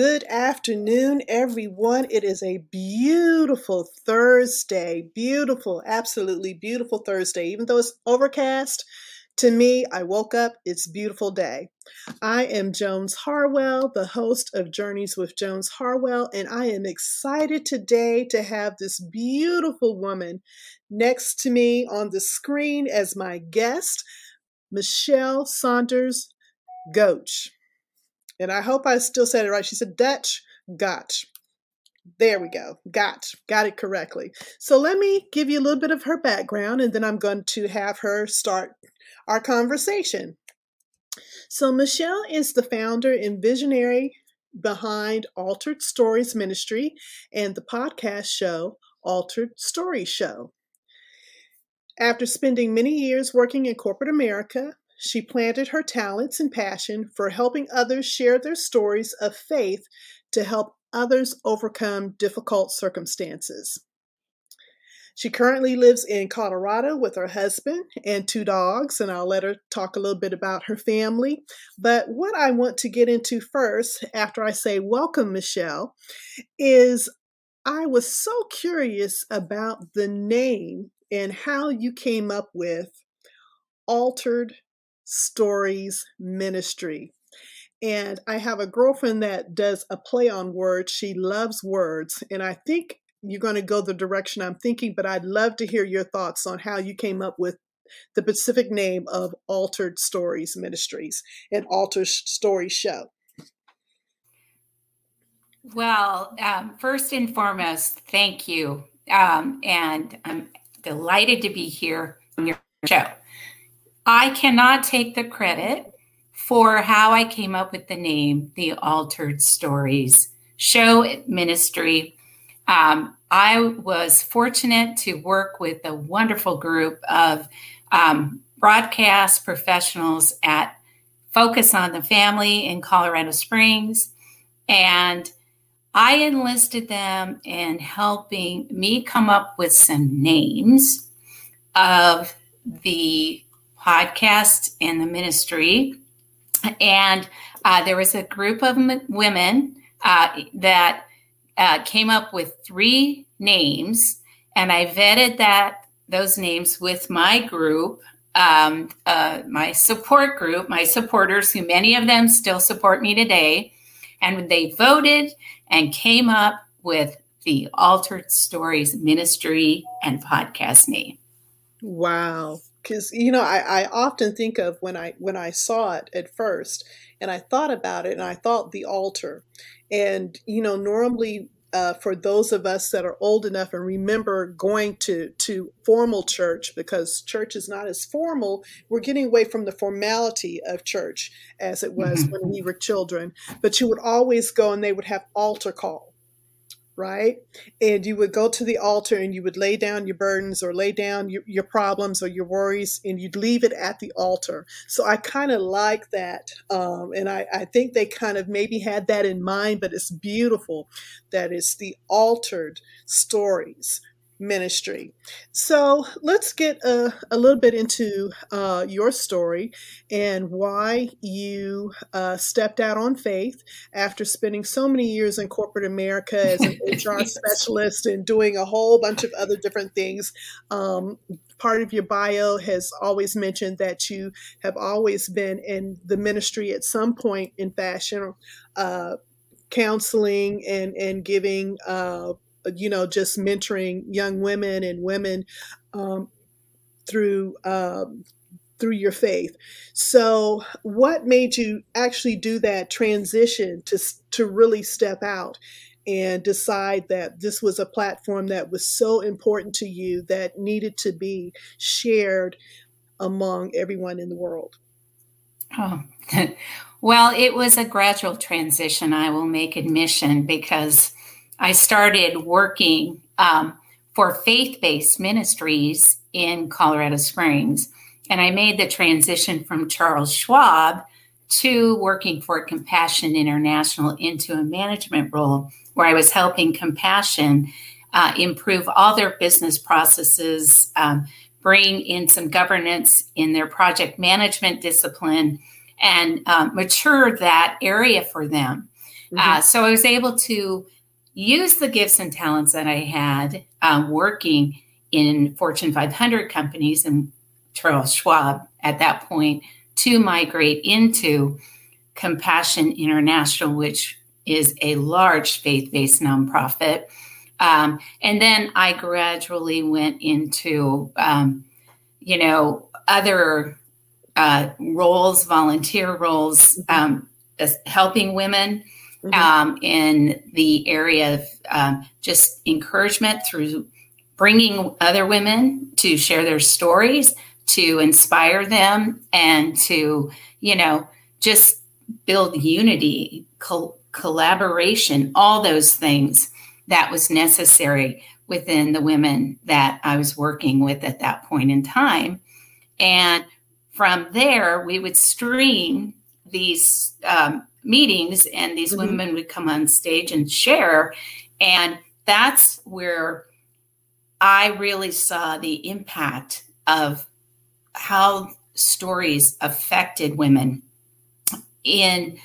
Good afternoon, everyone. It is a beautiful Thursday. Beautiful, absolutely beautiful Thursday. Even though it's overcast, to me, I woke up, it's beautiful day. I am Jones Harwell, the host of Journeys with Jones Harwell, and I am excited today to have this beautiful woman next to me on the screen as my guest, Michelle Saunders Goetsch and I hope I still said it right. She said Dutch Gotch. There we go. Got got it correctly. So let me give you a little bit of her background and then I'm going to have her start our conversation. So Michelle is the founder and visionary behind Altered Stories Ministry and the podcast show Altered Story Show. After spending many years working in corporate America, she planted her talents and passion for helping others share their stories of faith to help others overcome difficult circumstances. She currently lives in Colorado with her husband and two dogs, and I'll let her talk a little bit about her family. But what I want to get into first, after I say welcome, Michelle, is I was so curious about the name and how you came up with Altered Stories Ministry. And I have a girlfriend that does a play on words. She loves words. And I think you're going to go the direction I'm thinking, but I'd love to hear your thoughts on how you came up with the specific name of Altered Stories Ministries and Altered Stories Show. Well, um, first and foremost, thank you. Um, and I'm delighted to be here on your show. I cannot take the credit for how I came up with the name, the Altered Stories Show Ministry. Um, I was fortunate to work with a wonderful group of um, broadcast professionals at Focus on the Family in Colorado Springs. And I enlisted them in helping me come up with some names of the podcast and the ministry. And uh, there was a group of m- women uh, that uh, came up with three names, and I vetted that those names with my group, um, uh, my support group, my supporters, who many of them still support me today, and they voted and came up with the Altered Stories Ministry and podcast name. Wow because you know I, I often think of when I when I saw it at first and I thought about it and I thought the altar. And you know normally uh, for those of us that are old enough and remember going to to formal church because church is not as formal we're getting away from the formality of church as it was when we were children. But you would always go and they would have altar call right? And you would go to the altar and you would lay down your burdens or lay down your, your problems or your worries and you'd leave it at the altar. So I kind of like that. Um, and I, I think they kind of maybe had that in mind, but it's beautiful that it's the altered stories ministry. So let's get a, a little bit into uh, your story and why you uh, stepped out on faith after spending so many years in corporate America as an HR specialist and doing a whole bunch of other different things. Um, part of your bio has always mentioned that you have always been in the ministry at some point in fashion. Uh, counseling and and giving uh, you know, just mentoring young women and women um, through um, through your faith. So, what made you actually do that transition to to really step out and decide that this was a platform that was so important to you that needed to be shared among everyone in the world? Oh, well, it was a gradual transition. I will make admission because I started working um, for faith based ministries in Colorado Springs. And I made the transition from Charles Schwab to working for Compassion International into a management role where I was helping Compassion uh, improve all their business processes, um, bring in some governance in their project management discipline, and um, mature that area for them. Mm-hmm. Uh, so I was able to use the gifts and talents that I had um, working in Fortune 500 companies and Charles Schwab at that point to migrate into Compassion International, which is a large faith based nonprofit. Um, and then I gradually went into, um, you know, other uh, roles, volunteer roles, mm-hmm. um, helping women mm-hmm. Um, in the area of um, just encouragement through bringing other women to share their stories, to inspire them, and to, you know, just build unity, col- collaboration, all those things that was necessary within the women that I was working with at that point in time. And from there, we would stream these um, meetings, and these mm-hmm. women would come on stage and share. And that's where I really saw the impact of how stories affected women in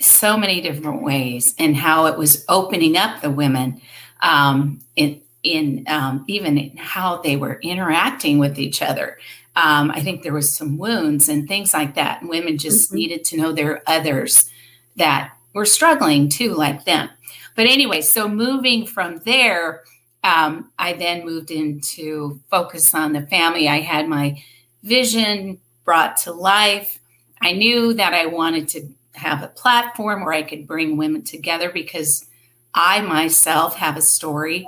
so many different ways and how it was opening up the women um, in, in um, even in how they were interacting with each other. Um, I think there was some wounds and things like that. And women just mm-hmm. needed to know there are others that were struggling too, like them. But anyway, so moving from there, um, I then moved into focus on the family. I had my vision brought to life. I knew that I wanted to have a platform where I could bring women together because I myself have a story,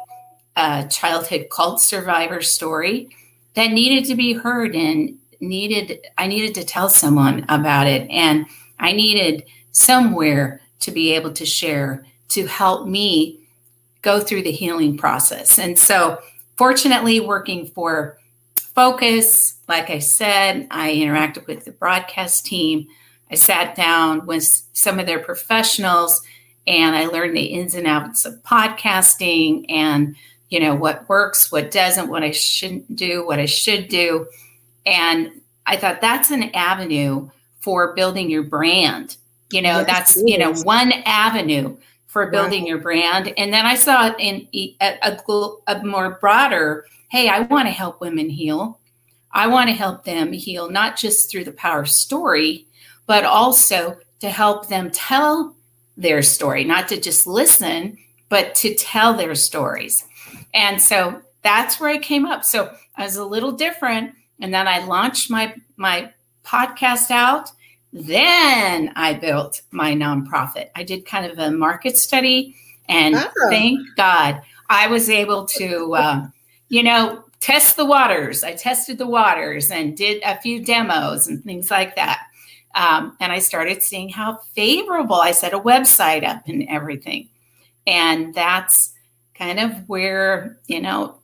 a childhood cult survivor story that needed to be heard and needed I needed to tell someone about it and I needed somewhere to be able to share to help me go through the healing process. And so fortunately working for Focus, like I said, I interacted with the broadcast team I sat down with some of their professionals and I learned the ins and outs of podcasting and you know what works, what doesn't, what I shouldn't do, what I should do. And I thought that's an avenue for building your brand. You know, yes, that's you know one avenue for building right. your brand. And then I saw it in a, a, a more broader. Hey, I want to help women heal. I want to help them heal, not just through the power of story, but also to help them tell their story, not to just listen, but to tell their stories. And so that's where I came up. So I was a little different. And then I launched my my podcast out. Then I built my nonprofit. I did kind of a market study, and oh. thank God I was able to, uh, you know, test the waters. I tested the waters and did a few demos and things like that. Um, and I started seeing how favorable I set a website up and everything. And that's kind of where, you know,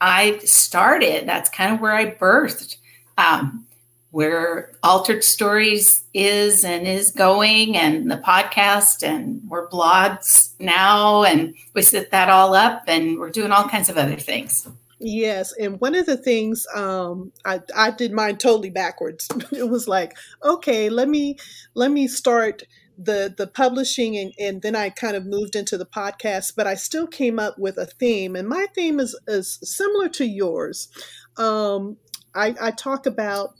I started. That's kind of where I birthed um, where Altered Stories is and is going, and the podcast, and we're blogs now, and we set that all up, and we're doing all kinds of other things. Yes, and one of the things um, I I did mine totally backwards. it was like, okay, let me let me start the the publishing and, and then I kind of moved into the podcast, but I still came up with a theme, and my theme is is similar to yours. Um, I, I talk about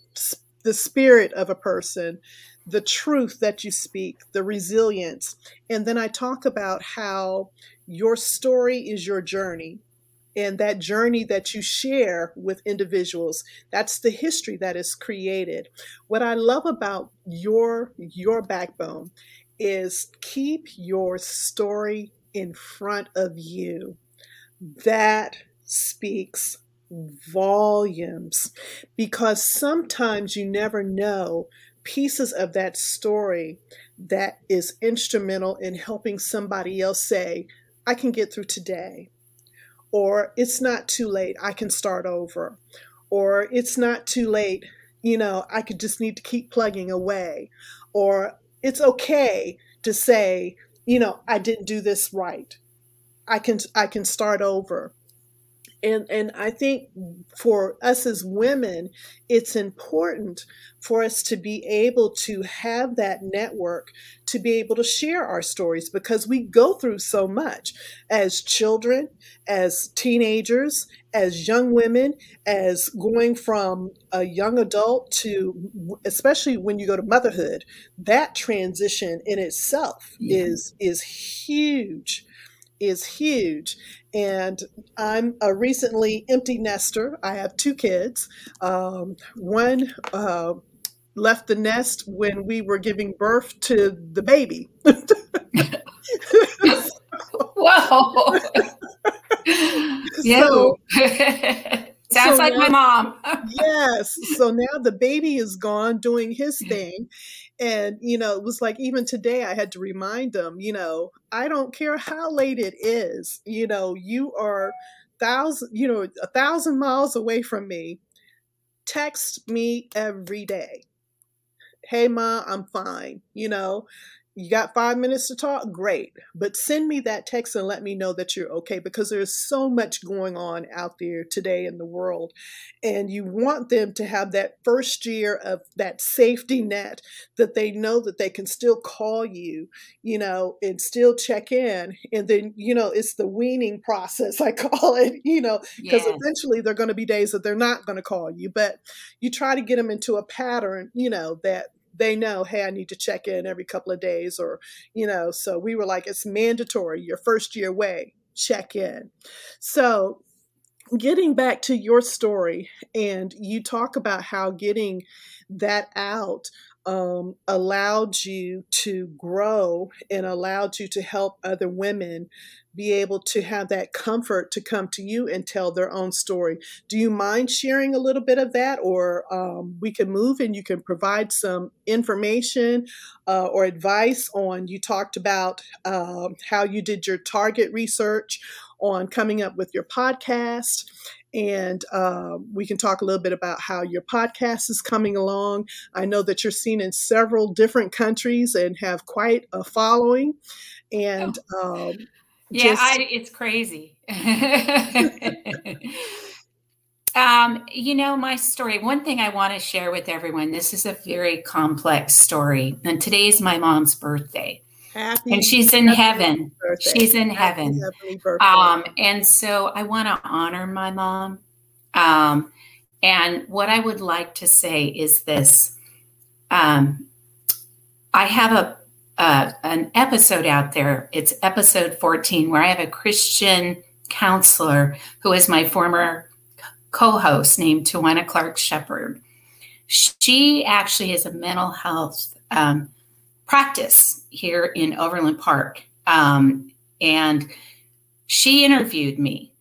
the spirit of a person, the truth that you speak, the resilience, and then I talk about how your story is your journey and that journey that you share with individuals that's the history that is created. What i love about your your backbone is keep your story in front of you. That speaks volumes because sometimes you never know pieces of that story that is instrumental in helping somebody else say i can get through today or it's not too late, I can start over, or it's not too late, you know, I could just need to keep plugging away, or it's okay to say, you know, I didn't do this right. I can I can start over. And and i think for us as women it's important for us to be able to have that network to be able to share our stories because we go through so much as children as teenagers as young women as going from a young adult to especially when you go to motherhood that transition in itself yeah. is is huge is huge. And I'm a recently empty nester. I have two kids. Um, one uh, left the nest when we were giving birth to the baby. wow. So, Sounds so like now, my mom. yes. So now the baby is gone doing his thing. And, you know, it was like even today I had to remind them, you know, I don't care how late it is, you know, you are thousand, you know, a thousand miles away from me. Text me every day. Hey, Ma, I'm fine. You know, you got five minutes to talk great but send me that text and let me know that you're okay because there's so much going on out there today in the world and you want them to have that first year of that safety net that they know that they can still call you you know and still check in and then you know it's the weaning process i call it you know because yes. eventually there are going to be days that they're not going to call you but you try to get them into a pattern you know that they know, hey, I need to check in every couple of days, or, you know, so we were like, it's mandatory, your first year way, check in. So, getting back to your story, and you talk about how getting that out um, allowed you to grow and allowed you to help other women be able to have that comfort to come to you and tell their own story. Do you mind sharing a little bit of that, or um, we can move and you can provide some information uh, or advice on? You talked about uh, how you did your target research on coming up with your podcast. And uh, we can talk a little bit about how your podcast is coming along. I know that you're seen in several different countries and have quite a following. And oh. um, yeah, just... I, it's crazy. um, you know, my story, one thing I want to share with everyone this is a very complex story. And today is my mom's birthday. Happy, and she's in heaven. Birthday. She's in happy, heaven. Um, and so I want to honor my mom. Um, and what I would like to say is this um, I have a uh, an episode out there. It's episode 14, where I have a Christian counselor who is my former co host named Tawana Clark Shepard. She actually is a mental health um, practice here in Overland Park. Um, and she interviewed me.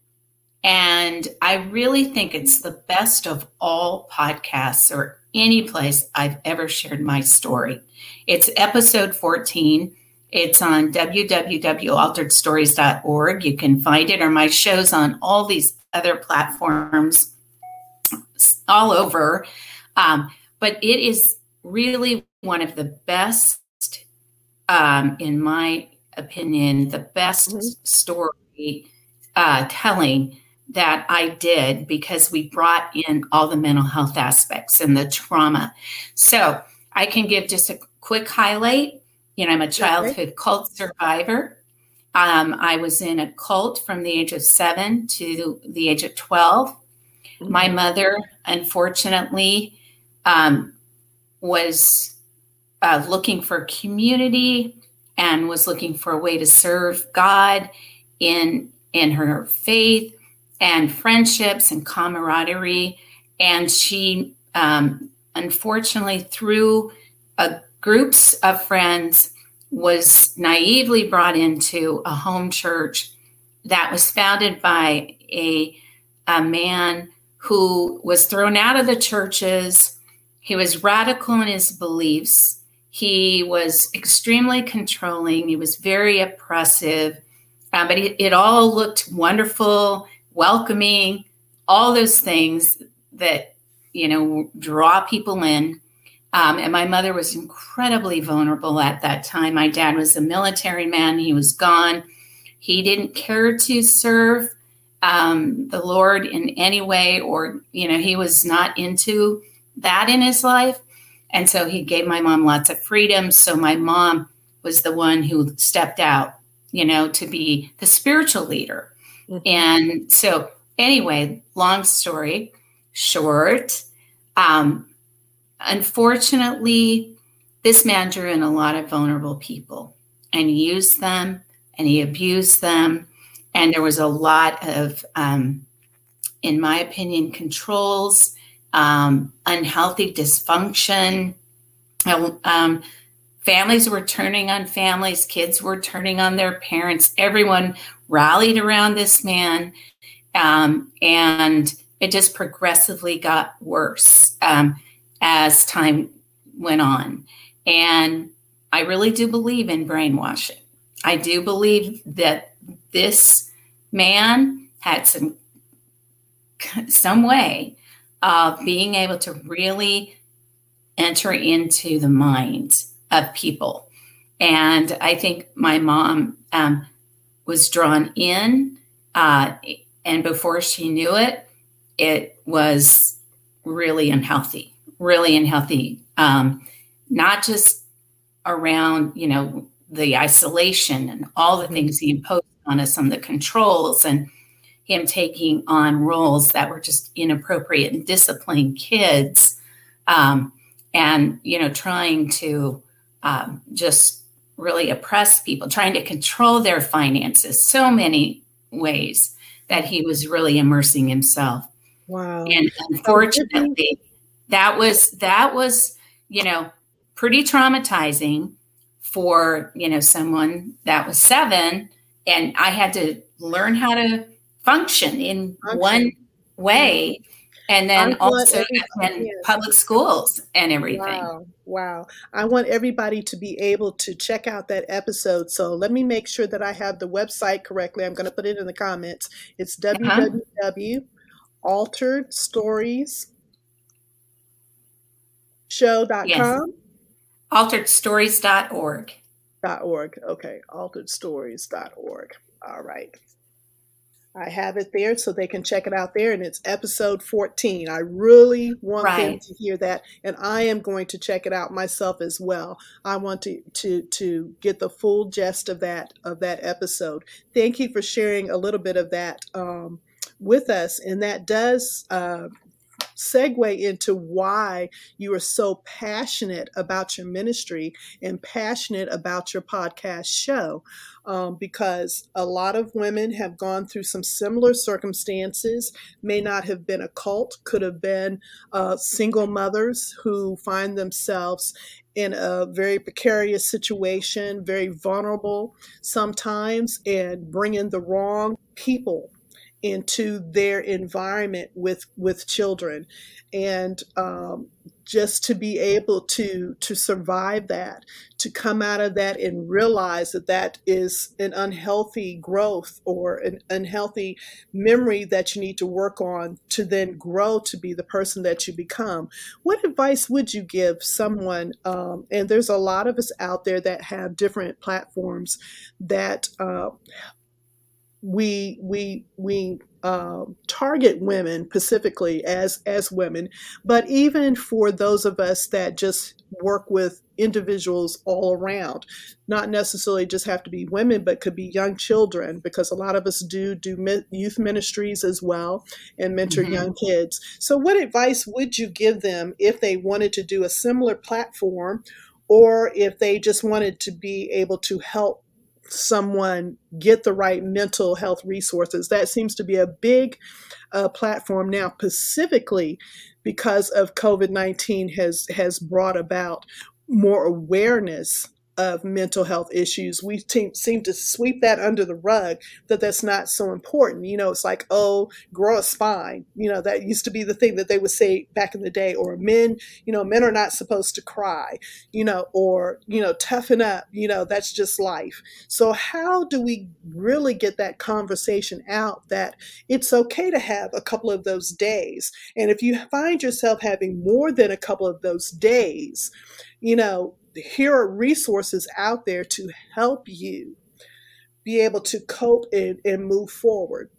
And I really think it's the best of all podcasts or any place I've ever shared my story. It's episode 14. It's on www.alteredstories.org. You can find it, or my shows on all these other platforms all over. Um, but it is really one of the best, um, in my opinion, the best mm-hmm. story uh, telling that I did because we brought in all the mental health aspects and the trauma. So I can give just a quick highlight. You know, I'm a childhood cult survivor. Um, I was in a cult from the age of seven to the age of 12. Mm-hmm. My mother, unfortunately, um, was uh, looking for community and was looking for a way to serve God in in her faith and friendships and camaraderie. And she, um, unfortunately, through a groups of friends, was naively brought into a home church that was founded by a, a man who was thrown out of the churches. He was radical in his beliefs. He was extremely controlling. He was very oppressive. Uh, but it, it all looked wonderful welcoming, all those things that, you know, draw people in. Um, and my mother was incredibly vulnerable at that time. My dad was a military man, he was gone. He didn't care to serve um, the Lord in any way, or, you know, he was not into that in his life. And so he gave my mom lots of freedom. So my mom was the one who stepped out, you know, to be the spiritual leader. Mm-hmm. And so, anyway, long story short, um, unfortunately, this man drew in a lot of vulnerable people and he used them and he abused them. And there was a lot of, um, in my opinion, controls, um, unhealthy dysfunction. Um, families were turning on families, kids were turning on their parents. Everyone rallied around this man. Um, and it just progressively got worse um, as time went on. And I really do believe in brainwashing. I do believe that this man had some some way of being able to really enter into the minds of people. And I think my mom um, was drawn in, uh, and before she knew it, it was really unhealthy, really unhealthy. Um, not just around, you know, the isolation and all the things he imposed on us, on the controls, and him taking on roles that were just inappropriate and disciplining kids, um, and you know, trying to um, just really oppress people, trying to control their finances, so many ways that he was really immersing himself. Wow. And unfortunately, that was that was, you know, pretty traumatizing for, you know, someone that was 7 and I had to learn how to function in function. one way and then also in public schools and everything. Wow. Wow. I want everybody to be able to check out that episode. So let me make sure that I have the website correctly. I'm going to put it in the comments. It's uh-huh. www.alteredstoriesshow.com. Yes. Alteredstories.org. Dot .org. Okay. Alteredstories.org. All right. I have it there so they can check it out there, and it's episode 14. I really want right. them to hear that, and I am going to check it out myself as well. I want to to to get the full gist of that of that episode. Thank you for sharing a little bit of that um, with us, and that does uh, segue into why you are so passionate about your ministry and passionate about your podcast show. Um, because a lot of women have gone through some similar circumstances, may not have been a cult, could have been uh, single mothers who find themselves in a very precarious situation, very vulnerable sometimes, and bring in the wrong people into their environment with with children. And um, just to be able to to survive that to come out of that and realize that that is an unhealthy growth or an unhealthy memory that you need to work on to then grow to be the person that you become. What advice would you give someone um, and there's a lot of us out there that have different platforms that uh, we we we uh, target women specifically as as women, but even for those of us that just work with individuals all around, not necessarily just have to be women, but could be young children, because a lot of us do do youth ministries as well and mentor mm-hmm. young kids. So, what advice would you give them if they wanted to do a similar platform? Or if they just wanted to be able to help someone get the right mental health resources. That seems to be a big uh, platform now, specifically because of COVID 19 has, has brought about more awareness of mental health issues, we te- seem to sweep that under the rug that that's not so important. You know, it's like, oh, grow a spine. You know, that used to be the thing that they would say back in the day. Or men, you know, men are not supposed to cry, you know, or, you know, toughen up. You know, that's just life. So, how do we really get that conversation out that it's okay to have a couple of those days? And if you find yourself having more than a couple of those days, you know, here are resources out there to help you be able to cope and, and move forward.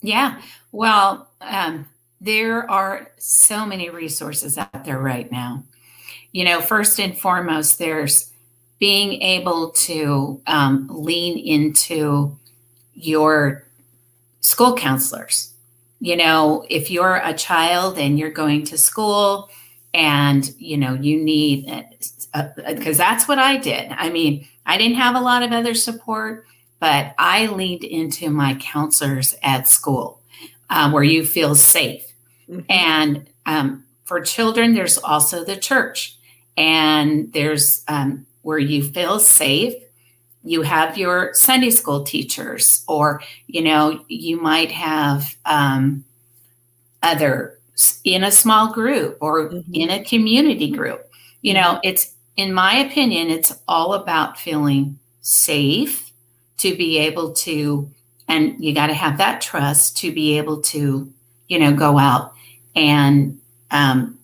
Yeah. Well, um, there are so many resources out there right now. You know, first and foremost, there's being able to um, lean into your school counselors. You know, if you're a child and you're going to school and, you know, you need, because uh, that's what I did. I mean, I didn't have a lot of other support, but I leaned into my counselors at school um, where you feel safe. Mm-hmm. And um, for children, there's also the church, and there's um, where you feel safe. You have your Sunday school teachers, or you know, you might have um, other in a small group or mm-hmm. in a community group. You know, it's in my opinion, it's all about feeling safe to be able to, and you got to have that trust to be able to, you know, go out and um,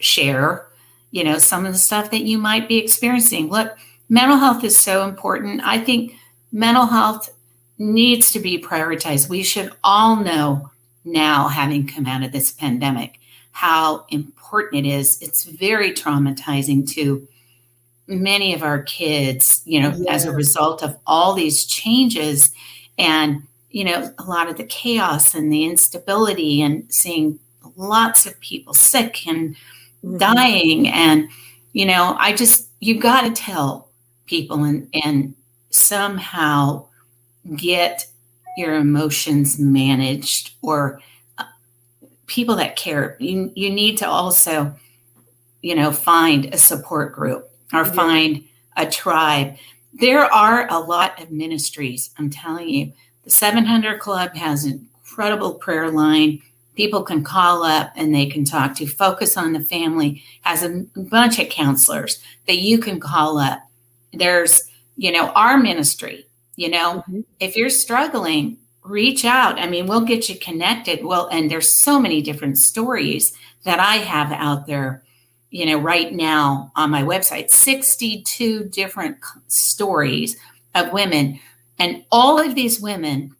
share, you know, some of the stuff that you might be experiencing. Look, mental health is so important. I think mental health needs to be prioritized. We should all know now, having come out of this pandemic, how important it is. It's very traumatizing to many of our kids, you know, as a result of all these changes and, you know, a lot of the chaos and the instability and seeing lots of people sick and mm-hmm. dying. And, you know, I just—you've got to tell people and, and somehow get your emotions managed or uh, people that care. You, you need to also, you know, find a support group or find a tribe. There are a lot of ministries, I'm telling you. The 700 Club has an incredible prayer line. People can call up and they can talk to. Focus on the Family has a bunch of counselors that you can call up. There's, you know, our ministry, you know, mm-hmm. if you're struggling, reach out. I mean, we'll get you connected. Well, and there's so many different stories that I have out there you know, right now on my website, 62 different stories of women. And all of these women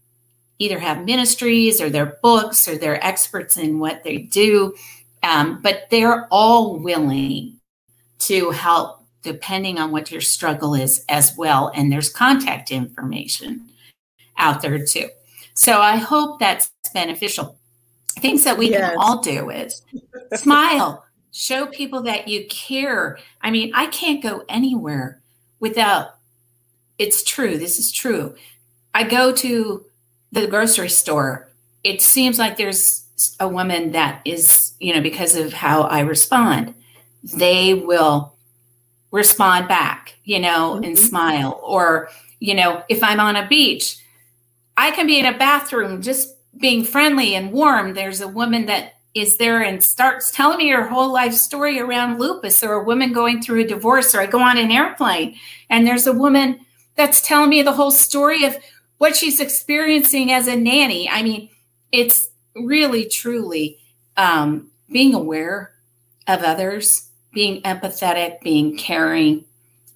either have ministries or their books or they're experts in what they do. Um, but they're all willing to help depending on what your struggle is as well. And there's contact information out there too. So I hope that's beneficial. Things that we yes. can all do is smile show people that you care. I mean, I can't go anywhere without it's true. This is true. I go to the grocery store. It seems like there's a woman that is, you know, because of how I respond, they will respond back, you know, mm-hmm. and smile. Or, you know, if I'm on a beach, I can be in a bathroom just being friendly and warm. There's a woman that is there and starts telling me her whole life story around lupus or a woman going through a divorce or I go on an airplane and there's a woman that's telling me the whole story of what she's experiencing as a nanny. I mean, it's really truly um, being aware of others, being empathetic, being caring,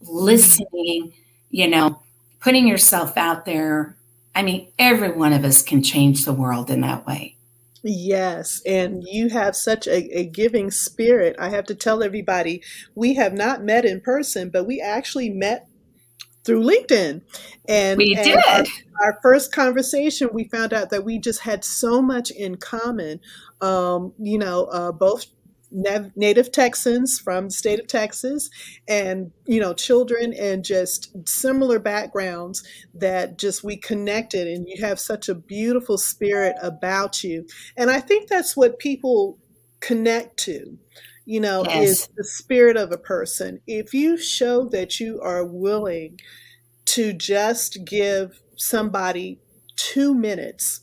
listening, you know, putting yourself out there. I mean, every one of us can change the world in that way. Yes, and you have such a, a, giving spirit. I have to tell everybody we have not met in person, but we actually met through LinkedIn. And we did. Our, our, first conversation, we found out that we just had so much in common. Um, you know, uh, both native Texans from the state of Texas and you know children and just similar backgrounds that just we connected and you have such a beautiful spirit about you and I think that's what people connect to you know yes. is the spirit of a person if you show that you are willing to just give somebody 2 minutes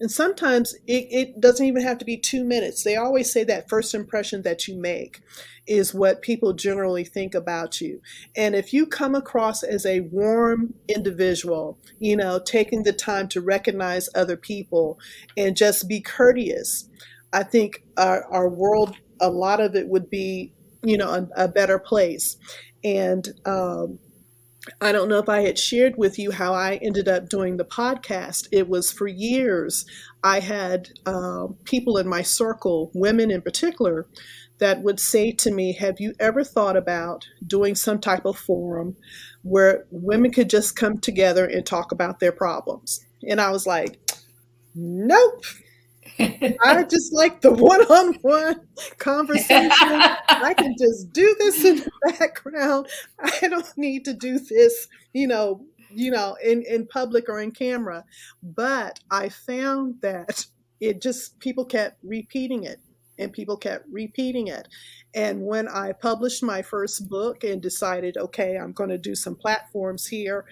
and sometimes it, it doesn't even have to be two minutes. They always say that first impression that you make is what people generally think about you. And if you come across as a warm individual, you know, taking the time to recognize other people and just be courteous, I think our, our world, a lot of it would be, you know, a, a better place. And um, I don't know if I had shared with you how I ended up doing the podcast. It was for years. I had uh, people in my circle, women in particular, that would say to me, Have you ever thought about doing some type of forum where women could just come together and talk about their problems? And I was like, Nope. I just like the one on one conversation. I can just do this in the background. I don't need to do this, you know, you know, in, in public or in camera. But I found that it just people kept repeating it and people kept repeating it. And when I published my first book and decided, okay, I'm going to do some platforms here,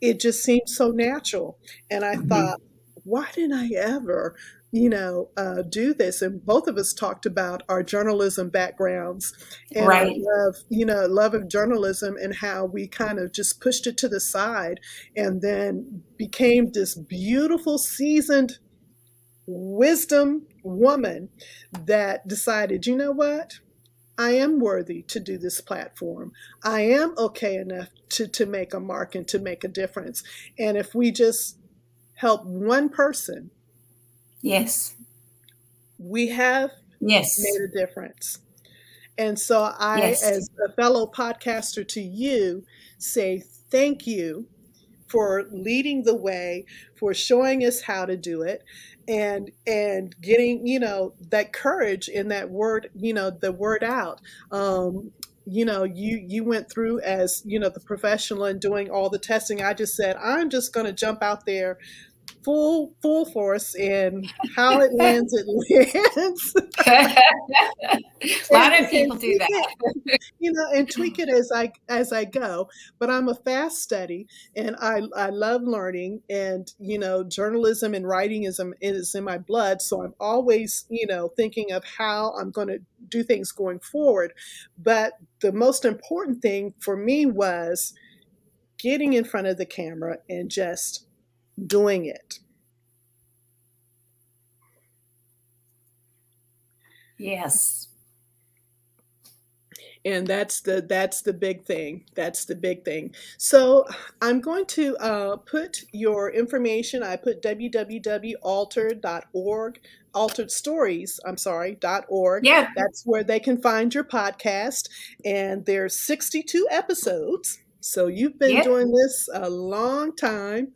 it just seemed so natural. And I mm-hmm. thought, why didn't I ever you know, uh, do this. And both of us talked about our journalism backgrounds and right. love, you know, love of journalism and how we kind of just pushed it to the side and then became this beautiful, seasoned wisdom woman that decided, you know what? I am worthy to do this platform. I am okay enough to, to make a mark and to make a difference. And if we just help one person Yes. We have yes. made a difference. And so I, yes. as a fellow podcaster to you, say thank you for leading the way, for showing us how to do it, and and getting you know that courage in that word, you know, the word out. Um, you know you you went through as you know the professional and doing all the testing i just said i'm just going to jump out there full full force in how it lands it lands. A lot of people do that? It, you know and tweak it as i as i go. But i'm a fast study and i i love learning and you know journalism and writing is, um, is in my blood. So i'm always you know thinking of how i'm going to do things going forward. But the most important thing for me was getting in front of the camera and just doing it. Yes. And that's the that's the big thing. That's the big thing. So I'm going to uh, put your information. I put www.altered.org, altered stories. I'm sorry dot org. Yeah, that's where they can find your podcast. And there's 62 episodes. So you've been yep. doing this a long time,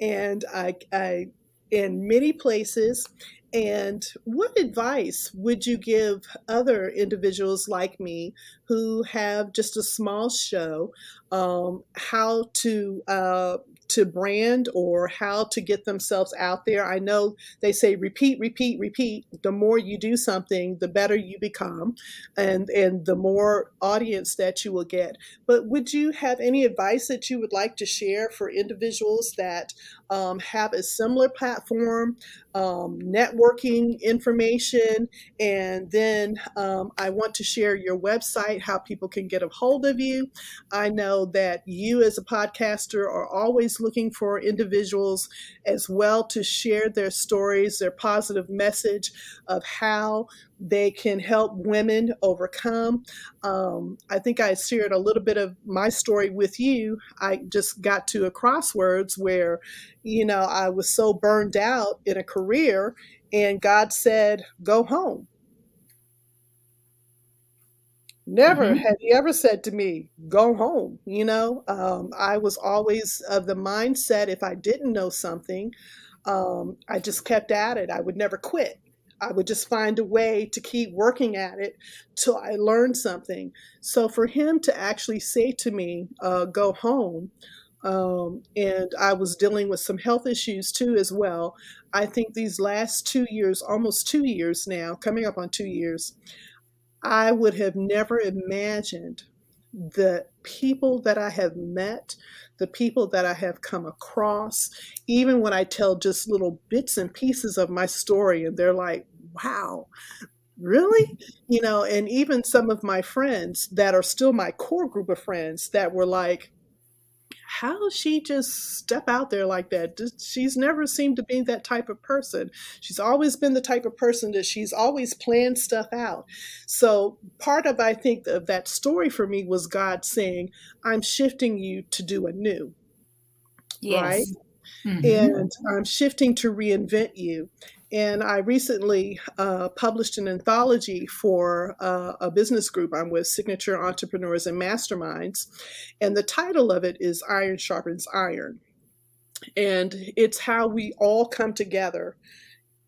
and I, I in many places. And what advice would you give other individuals like me who have just a small show um, how to uh, to brand or how to get themselves out there. I know they say repeat, repeat, repeat. The more you do something, the better you become and and the more audience that you will get. But would you have any advice that you would like to share for individuals that um, have a similar platform, um, networking information, and then um, I want to share your website, how people can get a hold of you. I know that you, as a podcaster, are always looking for individuals as well to share their stories, their positive message of how they can help women overcome. Um, I think I shared a little bit of my story with you. I just got to a crossroads where, you know, I was so burned out in a career, and God said, Go home. Never mm-hmm. had he ever said to me, Go home. You know, um, I was always of the mindset if I didn't know something, um, I just kept at it. I would never quit. I would just find a way to keep working at it till I learned something. So for him to actually say to me, uh, go home, um, and I was dealing with some health issues too, as well. I think these last two years, almost two years now, coming up on two years, I would have never imagined the people that I have met, the people that I have come across, even when I tell just little bits and pieces of my story, and they're like, wow, really? You know, and even some of my friends that are still my core group of friends that were like, how does she just step out there like that? She's never seemed to be that type of person. She's always been the type of person that she's always planned stuff out. So part of I think of that story for me was God saying, "I'm shifting you to do a new." Yes. Right? Mm-hmm. And I'm shifting to reinvent you. And I recently uh, published an anthology for uh, a business group I'm with, Signature Entrepreneurs and Masterminds. And the title of it is Iron Sharpens Iron. And it's how we all come together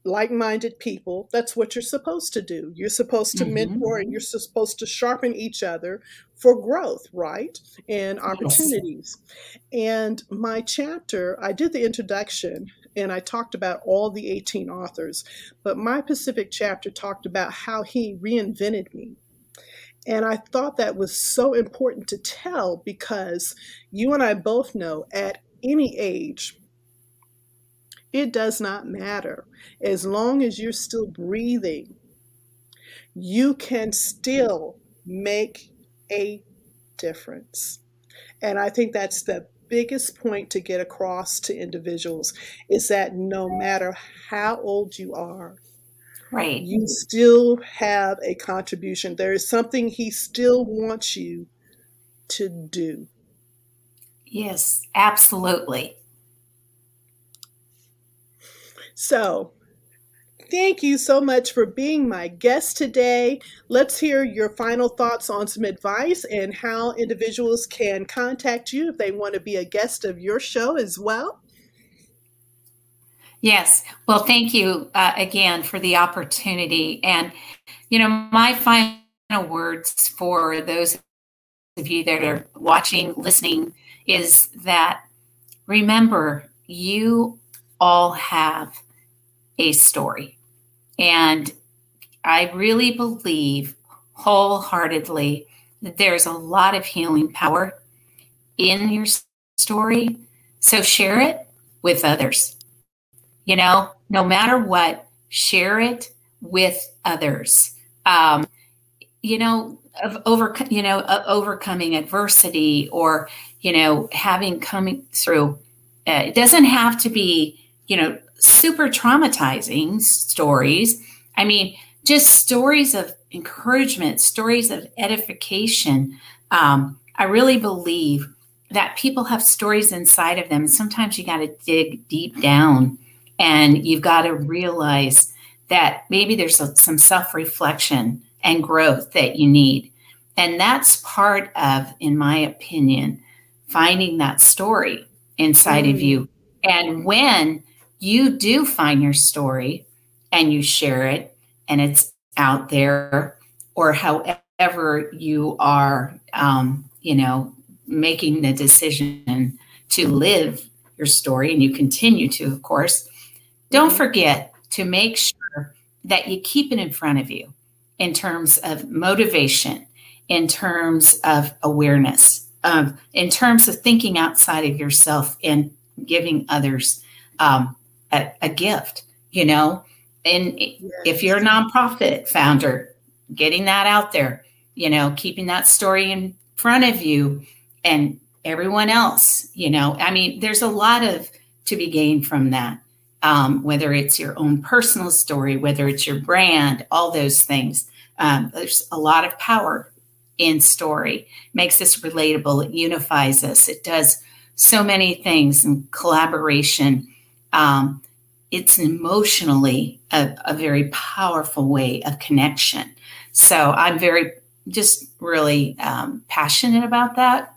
like minded people. That's what you're supposed to do. You're supposed to mm-hmm. mentor and you're supposed to sharpen each other for growth, right? And opportunities. Yes. And my chapter, I did the introduction and I talked about all the 18 authors, but my Pacific chapter talked about how he reinvented me. And I thought that was so important to tell because you and I both know at any age, it does not matter. As long as you're still breathing, you can still make a difference. And I think that's the biggest point to get across to individuals is that no matter how old you are, right, you still have a contribution. There is something he still wants you to do. Yes, absolutely. So, thank you so much for being my guest today. Let's hear your final thoughts on some advice and how individuals can contact you if they want to be a guest of your show as well. Yes. Well, thank you uh, again for the opportunity. And, you know, my final words for those of you that are watching, listening, is that remember, you all have a story. And I really believe wholeheartedly that there's a lot of healing power in your story. So share it with others. You know, no matter what, share it with others. Um, you know, of over, you know, uh, overcoming adversity or, you know, having coming through. Uh, it doesn't have to be, you know, super traumatizing stories. I mean, just stories of encouragement, stories of edification. Um, I really believe that people have stories inside of them. And sometimes you got to dig deep down and you've got to realize that maybe there's a, some self reflection and growth that you need. And that's part of, in my opinion, finding that story inside mm. of you. And when you do find your story and you share it and it's out there or however you are um, you know making the decision to live your story and you continue to of course don't forget to make sure that you keep it in front of you in terms of motivation in terms of awareness um, in terms of thinking outside of yourself and giving others um, a, a gift, you know. And if you're a nonprofit founder, getting that out there, you know, keeping that story in front of you and everyone else, you know, I mean, there's a lot of to be gained from that. Um, whether it's your own personal story, whether it's your brand, all those things. Um, there's a lot of power in story. Makes us relatable. It unifies us. It does so many things in collaboration um, it's emotionally a, a very powerful way of connection. So I'm very, just really um, passionate about that.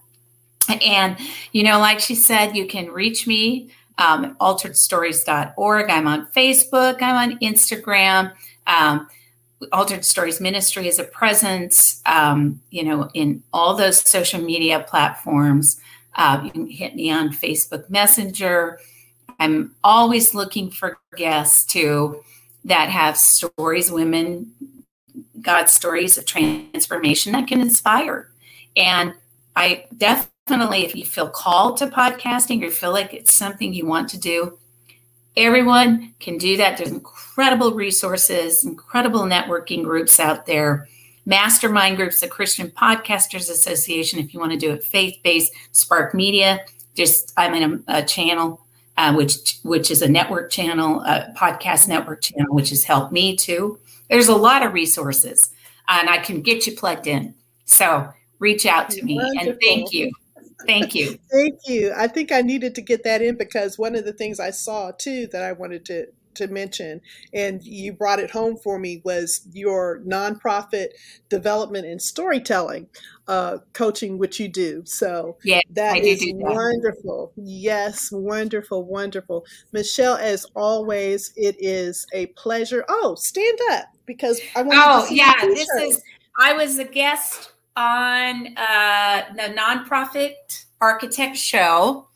And, you know, like she said, you can reach me um, at alteredstories.org. I'm on Facebook, I'm on Instagram. Um, Altered Stories Ministry is a presence, um, you know, in all those social media platforms. Uh, you can hit me on Facebook Messenger. I'm always looking for guests too that have stories, women, God's stories of transformation that can inspire. And I definitely, if you feel called to podcasting or feel like it's something you want to do, everyone can do that. There's incredible resources, incredible networking groups out there, mastermind groups, the Christian Podcasters Association, if you want to do it faith based, Spark Media just I'm in a, a channel uh, which which is a network channel, a podcast network channel, which has helped me too. There's a lot of resources, and I can get you plugged in. So reach out to me, Wonderful. and thank you. Thank you. Thank you. I think I needed to get that in because one of the things I saw too that I wanted to to mention, and you brought it home for me, was your nonprofit development and storytelling uh, coaching, which you do. So yeah, that is that. wonderful. Yes, wonderful, wonderful. Michelle, as always, it is a pleasure. Oh, stand up because I want. To Oh yeah, this is. I was a guest on uh, the nonprofit architect show.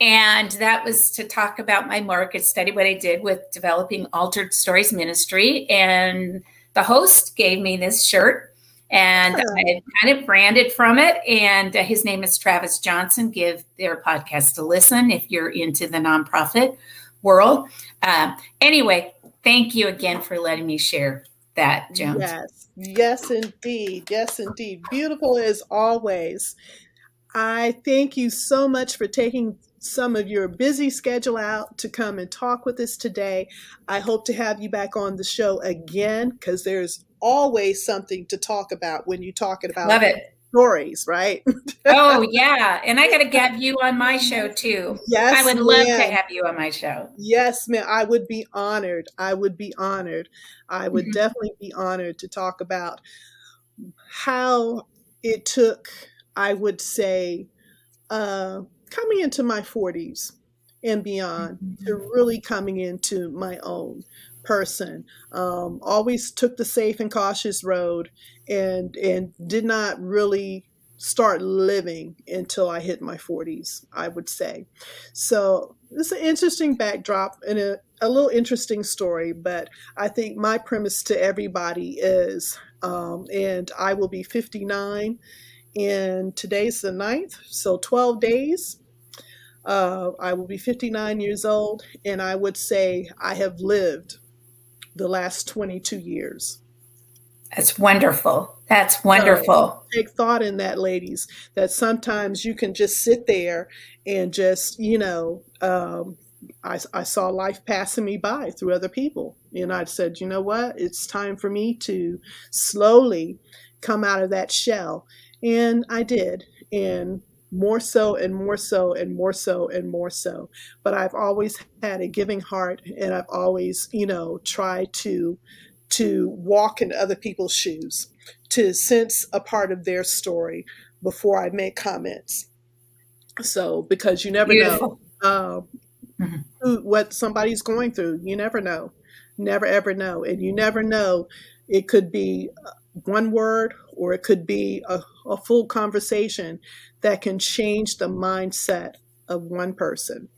And that was to talk about my market study, what I did with developing Altered Stories Ministry. And the host gave me this shirt and oh. I kind of branded from it. And uh, his name is Travis Johnson. Give their podcast a listen if you're into the nonprofit world. Uh, anyway, thank you again for letting me share that, Jones. Yes. Yes, indeed. Yes, indeed. Beautiful as always. I thank you so much for taking some of your busy schedule out to come and talk with us today. I hope to have you back on the show again because there's always something to talk about when you're talking about Love it. stories, right? oh, yeah. And I got to have you on my show too. Yes. I would love to have you on my show. Yes, ma'am. I would be honored. I would be honored. I would mm-hmm. definitely be honored to talk about how it took, I would say, uh, coming into my 40s and beyond mm-hmm. to really coming into my own person um, always took the safe and cautious road and and did not really start living until I hit my 40s, I would say. So it's an interesting backdrop and a, a little interesting story, but I think my premise to everybody is, um, and I will be 59, and today's the 9th, so 12 days. Uh, I will be 59 years old, and I would say I have lived the last 22 years. That's wonderful. That's wonderful. So take thought in that, ladies, that sometimes you can just sit there and just, you know, um, I, I saw life passing me by through other people. And I said, you know what? It's time for me to slowly come out of that shell. And I did. And more so and more so and more so and more so. But I've always had a giving heart and I've always, you know, tried to to walk in other people's shoes, to sense a part of their story before I make comments. So, because you never Beautiful. know uh, mm-hmm. who, what somebody's going through, you never know, never ever know, and you never know. It could be one word or it could be a, a full conversation that can change the mindset of one person.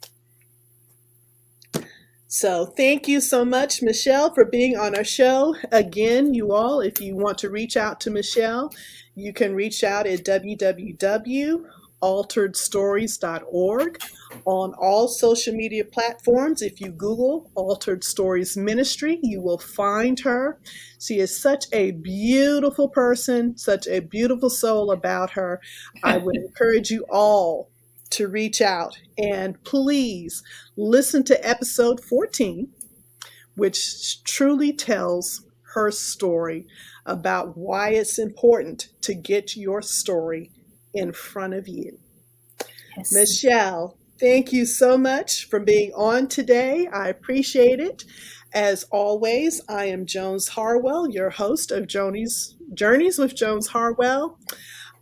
So thank you so much, Michelle, for being on our show. Again, you all, if you want to reach out to Michelle, you can reach out at www.alteredstories.org on all social media platforms. If you Google Altered Stories Ministry, you will find her. She is such a beautiful person, such a beautiful soul about her. I would encourage you all to reach out and please listen to episode 14, which truly tells her story about why it's important to get your story in front of you. Yes. Michelle, thank you so much for being on today. I appreciate it. As always, I am Jones Harwell, your host of Joni's Journeys with Jones Harwell.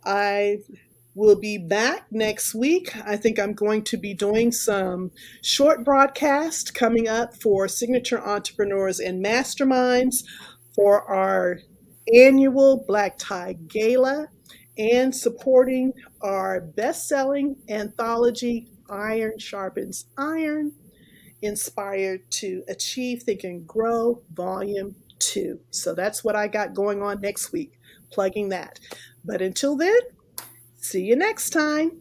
I will be back next week. I think I'm going to be doing some short broadcast coming up for signature entrepreneurs and masterminds for our annual Black Tie Gala and supporting our best-selling anthology Iron Sharpens Iron inspired to achieve think and grow volume 2. So that's what I got going on next week, plugging that. But until then, See you next time.